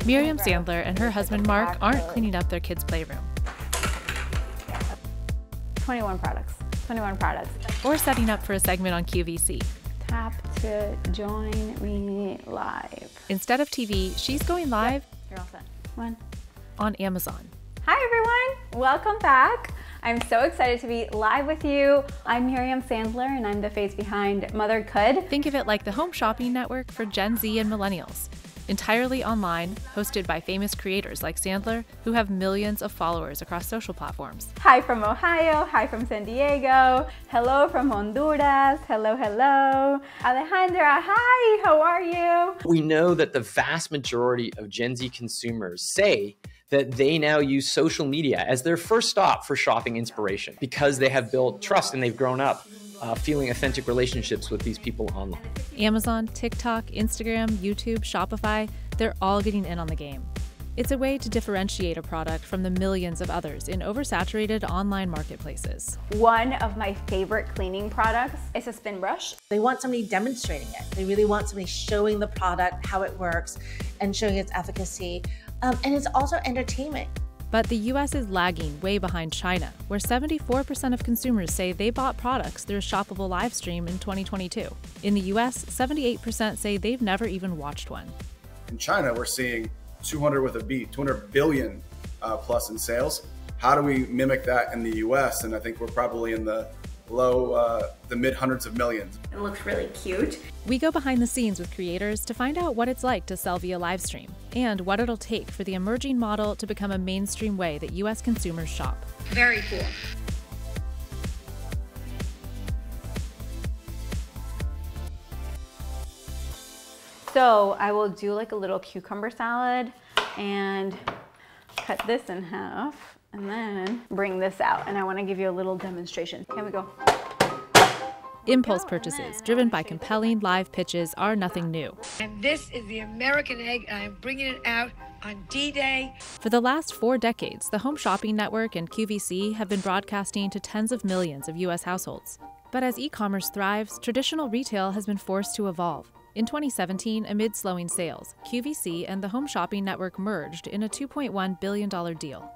Myriam Sandler and her husband Mark aren't cleaning up their kids' playroom 21 products. 21 products. or setting up for a segment on QVC. Tap to join me live. Instead of TV, she's going live You're all set. One. on Amazon. Hi everyone, welcome back. I'm so excited to be live with you. I'm Myriam Sandler and I'm the face behind Mother Could. Think of it like the home shopping network for Gen Z and millennials. Entirely online, hosted by famous creators like Sandler, who have millions of followers across social platforms. Hi from Ohio, hi from San Diego, hello from Honduras, hello, hello. Alejandra, hi, how are you? We know that the vast majority of Gen Z consumers say that they now use social media as their first stop for shopping inspiration because they have built trust and they've grown up uh, feeling authentic relationships with these people online. Amazon, TikTok, Instagram, YouTube, Shopify, they're all getting in on the game. It's a way to differentiate a product from the millions of others in oversaturated online marketplaces. One of my favorite cleaning products is a spin brush. They want somebody demonstrating it. They really want somebody showing the product, how it works, and showing its efficacy. Um, and it's also entertainment. But the US is lagging way behind China, where 74% of consumers say they bought products through a shoppable live stream in 2022. In the US, 78% say they've never even watched one. In China, we're seeing 200 with a B, 200 billion uh, plus in sales. How do we mimic that in the US? And I think we're probably in the low, uh, the mid hundreds of millions. It looks really cute. We go behind the scenes with creators to find out what it's like to sell via live stream and what it'll take for the emerging model to become a mainstream way that US consumers shop. Very cool. So I will do like a little cucumber salad and cut this in half and then bring this out. And I wanna give you a little demonstration. Here we go. Impulse purchases, driven by compelling live pitches, are nothing new. And this is the American egg, and I'm bringing it out on D Day. For the last four decades, the Home Shopping Network and QVC have been broadcasting to tens of millions of US households. But as e commerce thrives, traditional retail has been forced to evolve. In 2017, amid slowing sales, QVC and the Home Shopping Network merged in a $2.1 billion deal.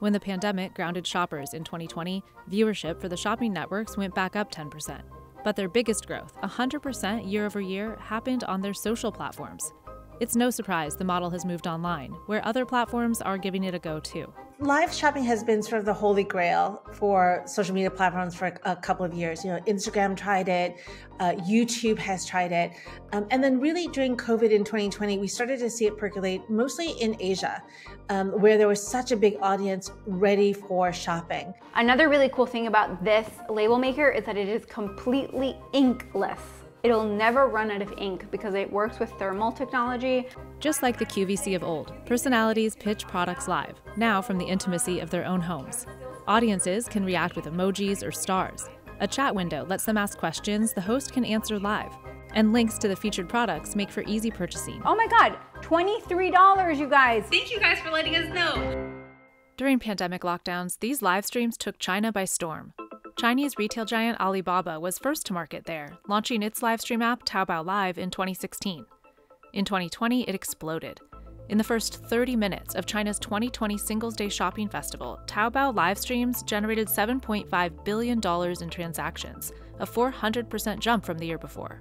When the pandemic grounded shoppers in 2020, viewership for the shopping networks went back up 10%. But their biggest growth, 100% year over year, happened on their social platforms. It's no surprise the model has moved online, where other platforms are giving it a go too. Live shopping has been sort of the holy grail for social media platforms for a couple of years. You know, Instagram tried it, uh, YouTube has tried it. Um, and then, really, during COVID in 2020, we started to see it percolate mostly in Asia, um, where there was such a big audience ready for shopping. Another really cool thing about this label maker is that it is completely inkless. It'll never run out of ink because it works with thermal technology. Just like the QVC of old, personalities pitch products live, now from the intimacy of their own homes. Audiences can react with emojis or stars. A chat window lets them ask questions the host can answer live. And links to the featured products make for easy purchasing. Oh my God, $23, you guys. Thank you guys for letting us know. During pandemic lockdowns, these live streams took China by storm. Chinese retail giant Alibaba was first to market there, launching its live stream app Taobao Live in 2016. In 2020, it exploded. In the first 30 minutes of China's 2020 Singles Day Shopping Festival, Taobao live streams generated $7.5 billion in transactions, a 400% jump from the year before.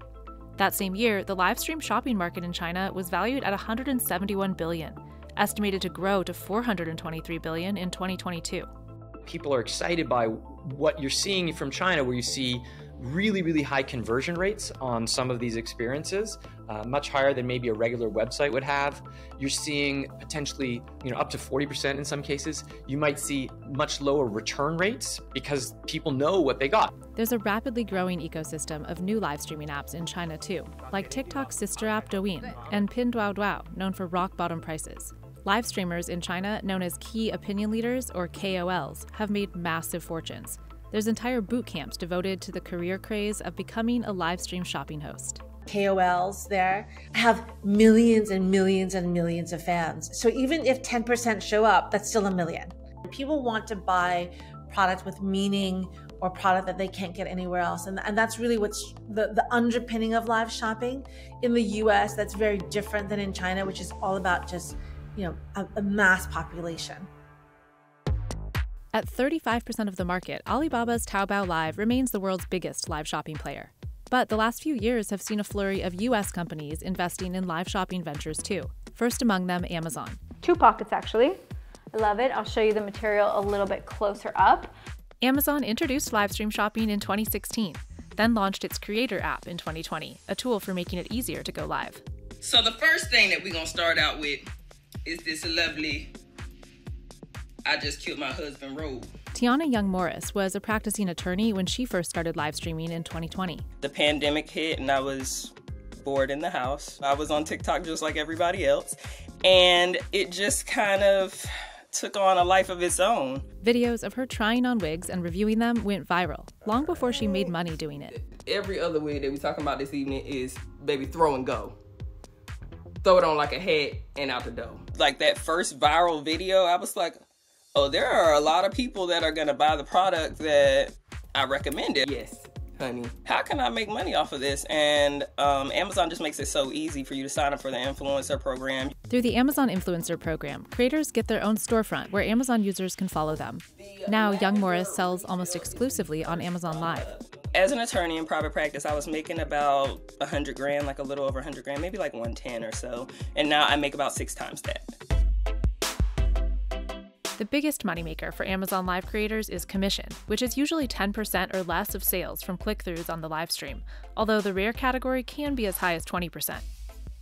That same year, the live stream shopping market in China was valued at 171 billion, estimated to grow to 423 billion in 2022. People are excited by what you're seeing from China, where you see really, really high conversion rates on some of these experiences, uh, much higher than maybe a regular website would have. You're seeing potentially, you know, up to 40% in some cases. You might see much lower return rates because people know what they got. There's a rapidly growing ecosystem of new live streaming apps in China too, like TikTok's sister app Douyin and Pinduoduo, known for rock bottom prices. Live streamers in China, known as key opinion leaders or KOLs, have made massive fortunes. There's entire boot camps devoted to the career craze of becoming a live stream shopping host. KOLs there have millions and millions and millions of fans. So even if 10% show up, that's still a million. People want to buy product with meaning or product that they can't get anywhere else. And, and that's really what's the, the underpinning of live shopping. In the US, that's very different than in China, which is all about just you know, a, a mass population. At 35% of the market, Alibaba's Taobao Live remains the world's biggest live shopping player. But the last few years have seen a flurry of US companies investing in live shopping ventures too. First among them, Amazon. Two pockets actually. I love it. I'll show you the material a little bit closer up. Amazon introduced livestream shopping in 2016, then launched its Creator app in 2020, a tool for making it easier to go live. So the first thing that we're gonna start out with is this lovely I just killed my husband robe. Tiana Young Morris was a practicing attorney when she first started live streaming in 2020. The pandemic hit and I was bored in the house. I was on TikTok just like everybody else, and it just kind of took on a life of its own. Videos of her trying on wigs and reviewing them went viral long before she made money doing it. Every other wig that we're talking about this evening is baby throw and go. Throw it on like a head and out the door. Like that first viral video, I was like, oh, there are a lot of people that are gonna buy the product that I recommended. Yes, honey. How can I make money off of this? And um, Amazon just makes it so easy for you to sign up for the influencer program. Through the Amazon Influencer program, creators get their own storefront where Amazon users can follow them. Now, Young Morris sells almost exclusively on Amazon Live. As an attorney in private practice, I was making about a hundred grand, like a little over a hundred grand, maybe like 110 or so. And now I make about six times that. The biggest moneymaker for Amazon Live creators is commission, which is usually 10% or less of sales from click throughs on the live stream, although the rare category can be as high as 20%.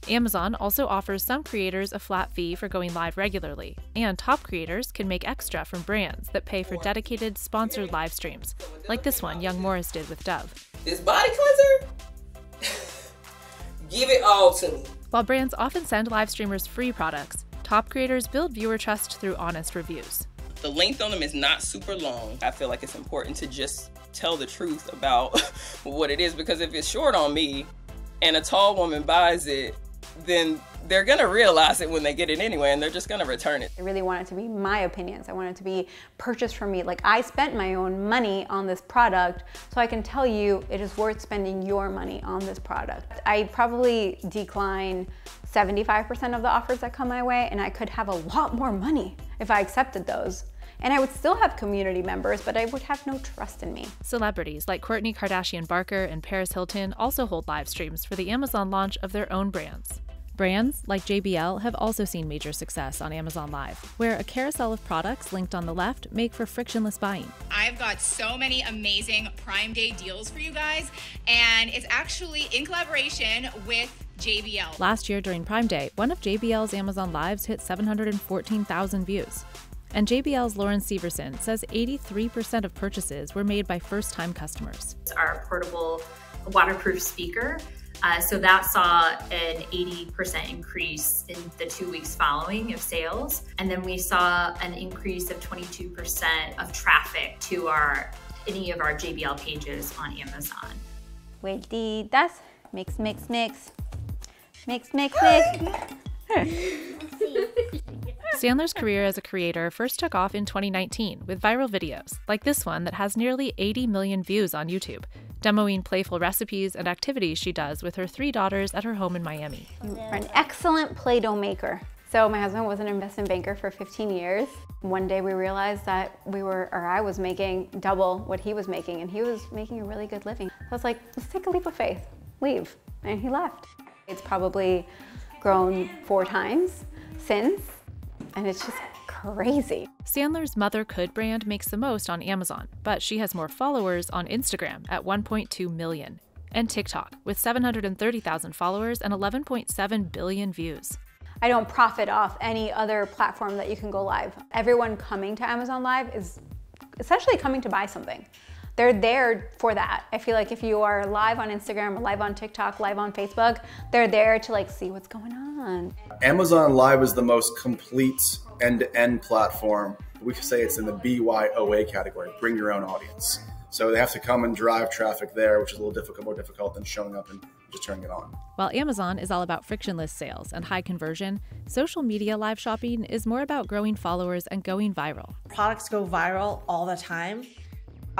Amazon also offers some creators a flat fee for going live regularly, and top creators can make extra from brands that pay for dedicated, sponsored live streams, like this one Young Morris did with Dove. This body cleanser? Give it all to me. While brands often send live streamers free products, Top creators build viewer trust through honest reviews. The length on them is not super long. I feel like it's important to just tell the truth about what it is because if it's short on me and a tall woman buys it, then they're gonna realize it when they get it anyway and they're just gonna return it. I really want it to be my opinions. I want it to be purchased from me. Like I spent my own money on this product, so I can tell you it is worth spending your money on this product. I probably decline 75% of the offers that come my way and I could have a lot more money if I accepted those. And I would still have community members, but I would have no trust in me. Celebrities like Kourtney Kardashian Barker and Paris Hilton also hold live streams for the Amazon launch of their own brands. Brands like JBL have also seen major success on Amazon Live, where a carousel of products linked on the left make for frictionless buying. I've got so many amazing Prime Day deals for you guys, and it's actually in collaboration with JBL. Last year during Prime Day, one of JBL's Amazon Lives hit 714,000 views. And JBL's Lauren Severson says 83% of purchases were made by first time customers. Our portable waterproof speaker uh, so that saw an 80% increase in the two weeks following of sales. And then we saw an increase of 22% of traffic to our any of our JBL pages on Amazon. Vueltitas, mix, mix, mix. Mix, mix, mix. Sandler's career as a creator first took off in 2019 with viral videos, like this one that has nearly 80 million views on YouTube, demoing playful recipes and activities she does with her three daughters at her home in Miami. You're an excellent Play Doh maker. So my husband was an investment banker for 15 years. One day we realized that we were, or I was making double what he was making and he was making a really good living. I was like, let's take a leap of faith, leave. And he left. It's probably grown four times since and it's just crazy. Sandler's Mother Could brand makes the most on Amazon, but she has more followers on Instagram at 1.2 million and TikTok with 730,000 followers and 11.7 billion views. I don't profit off any other platform that you can go live. Everyone coming to Amazon Live is essentially coming to buy something. They're there for that. I feel like if you are live on Instagram, live on TikTok, live on Facebook, they're there to like see what's going on. Amazon Live is the most complete end-to-end platform. We could say it's in the BYOA category, bring your own audience. So they have to come and drive traffic there, which is a little difficult, more difficult than showing up and just turning it on. While Amazon is all about frictionless sales and high conversion, social media live shopping is more about growing followers and going viral. Products go viral all the time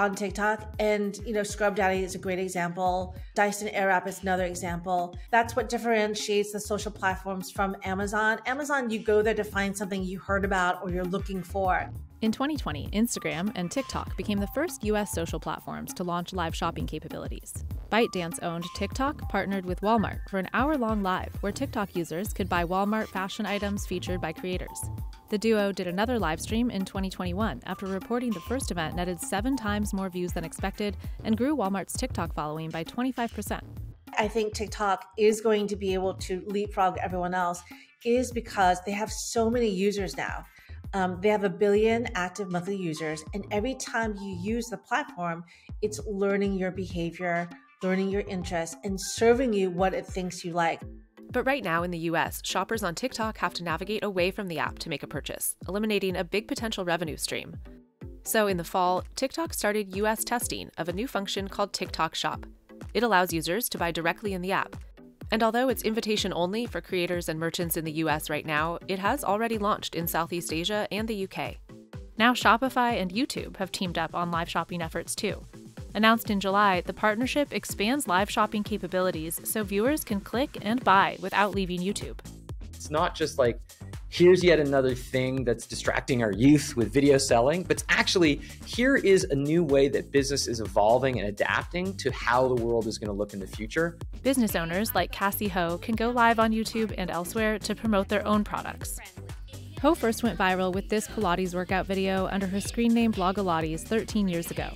on TikTok. And, you know, Scrub Daddy is a great example. Dyson Airwrap is another example. That's what differentiates the social platforms from Amazon. Amazon, you go there to find something you heard about or you're looking for. In 2020, Instagram and TikTok became the first US social platforms to launch live shopping capabilities. ByteDance owned TikTok partnered with Walmart for an hour long live where TikTok users could buy Walmart fashion items featured by creators. The duo did another live stream in 2021 after reporting the first event netted seven times more views than expected and grew Walmart's TikTok following by 25%. I think TikTok is going to be able to leapfrog everyone else is because they have so many users now. Um, they have a billion active monthly users, and every time you use the platform, it's learning your behavior, learning your interests, and serving you what it thinks you like. But right now in the US, shoppers on TikTok have to navigate away from the app to make a purchase, eliminating a big potential revenue stream. So in the fall, TikTok started US testing of a new function called TikTok Shop. It allows users to buy directly in the app, and although it's invitation only for creators and merchants in the US right now, it has already launched in Southeast Asia and the UK. Now, Shopify and YouTube have teamed up on live shopping efforts too. Announced in July, the partnership expands live shopping capabilities so viewers can click and buy without leaving YouTube. It's not just like here's yet another thing that's distracting our youth with video selling, but actually, here is a new way that business is evolving and adapting to how the world is going to look in the future. Business owners like Cassie Ho can go live on YouTube and elsewhere to promote their own products. Ho first went viral with this Pilates workout video under her screen name Blogilates 13 years ago.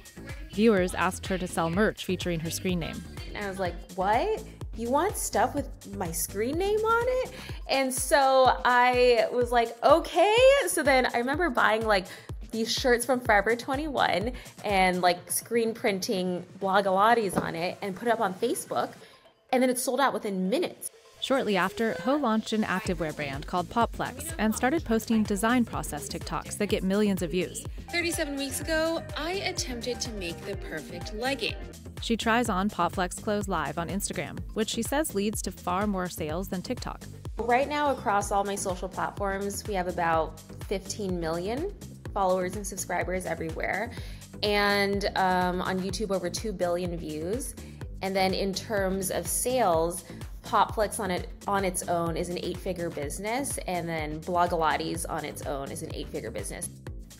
Viewers asked her to sell merch featuring her screen name. And I was like, what? You want stuff with my screen name on it? And so I was like, okay. So then I remember buying like these shirts from Forever 21 and like screen printing Blogilates on it and put it up on Facebook. And then it sold out within minutes. Shortly after, Ho launched an activewear brand called Popflex and started posting design process TikToks that get millions of views. 37 weeks ago, I attempted to make the perfect legging. She tries on Popflex clothes live on Instagram, which she says leads to far more sales than TikTok. Right now, across all my social platforms, we have about 15 million followers and subscribers everywhere. And um, on YouTube, over 2 billion views. And then in terms of sales, Popflex on it on its own is an eight-figure business, and then Blogilates on its own is an eight-figure business.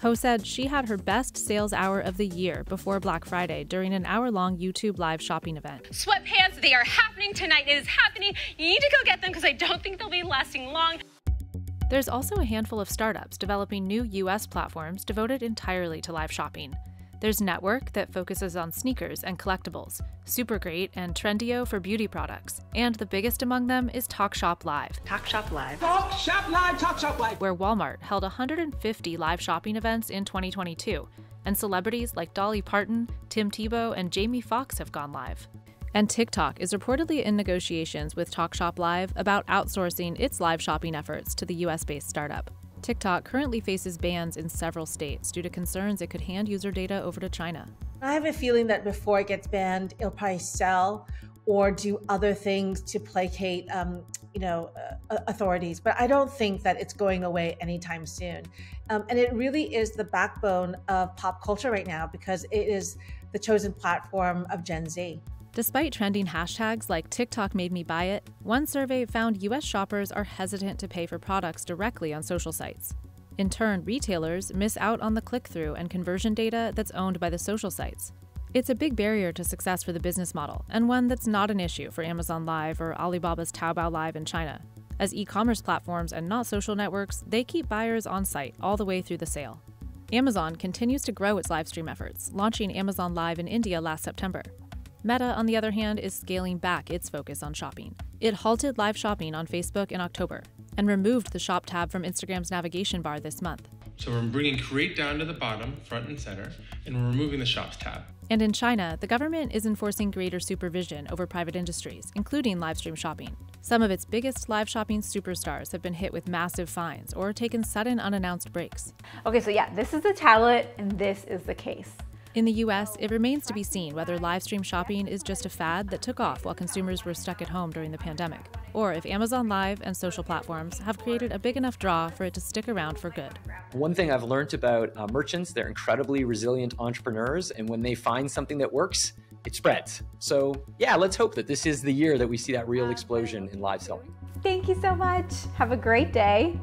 Ho said she had her best sales hour of the year before Black Friday during an hour long YouTube live shopping event. Sweatpants, they are happening tonight. It is happening. You need to go get them because I don't think they'll be lasting long. There's also a handful of startups developing new US platforms devoted entirely to live shopping. There's Network that focuses on sneakers and collectibles, Supergreat and Trendio for beauty products, and the biggest among them is TalkShop Live. TalkShop Live. TalkShop Live, TalkShop Live. Where Walmart held 150 live shopping events in 2022, and celebrities like Dolly Parton, Tim Tebow, and Jamie Foxx have gone live. And TikTok is reportedly in negotiations with TalkShop Live about outsourcing its live shopping efforts to the US based startup. TikTok currently faces bans in several states due to concerns it could hand user data over to China. I have a feeling that before it gets banned, it'll probably sell or do other things to placate, um, you know, uh, authorities. But I don't think that it's going away anytime soon. Um, and it really is the backbone of pop culture right now because it is the chosen platform of Gen Z. Despite trending hashtags like TikTok made me buy it, one survey found US shoppers are hesitant to pay for products directly on social sites. In turn, retailers miss out on the click through and conversion data that's owned by the social sites. It's a big barrier to success for the business model, and one that's not an issue for Amazon Live or Alibaba's Taobao Live in China. As e commerce platforms and not social networks, they keep buyers on site all the way through the sale. Amazon continues to grow its live stream efforts, launching Amazon Live in India last September. Meta, on the other hand, is scaling back its focus on shopping. It halted live shopping on Facebook in October and removed the shop tab from Instagram's navigation bar this month. So we're bringing Create down to the bottom, front and center, and we're removing the Shops tab. And in China, the government is enforcing greater supervision over private industries, including live stream shopping. Some of its biggest live shopping superstars have been hit with massive fines or taken sudden unannounced breaks. Okay, so yeah, this is the tablet and this is the case. In the US, it remains to be seen whether live stream shopping is just a fad that took off while consumers were stuck at home during the pandemic, or if Amazon Live and social platforms have created a big enough draw for it to stick around for good. One thing I've learned about uh, merchants, they're incredibly resilient entrepreneurs, and when they find something that works, it spreads. So, yeah, let's hope that this is the year that we see that real explosion in live selling. Thank you so much. Have a great day.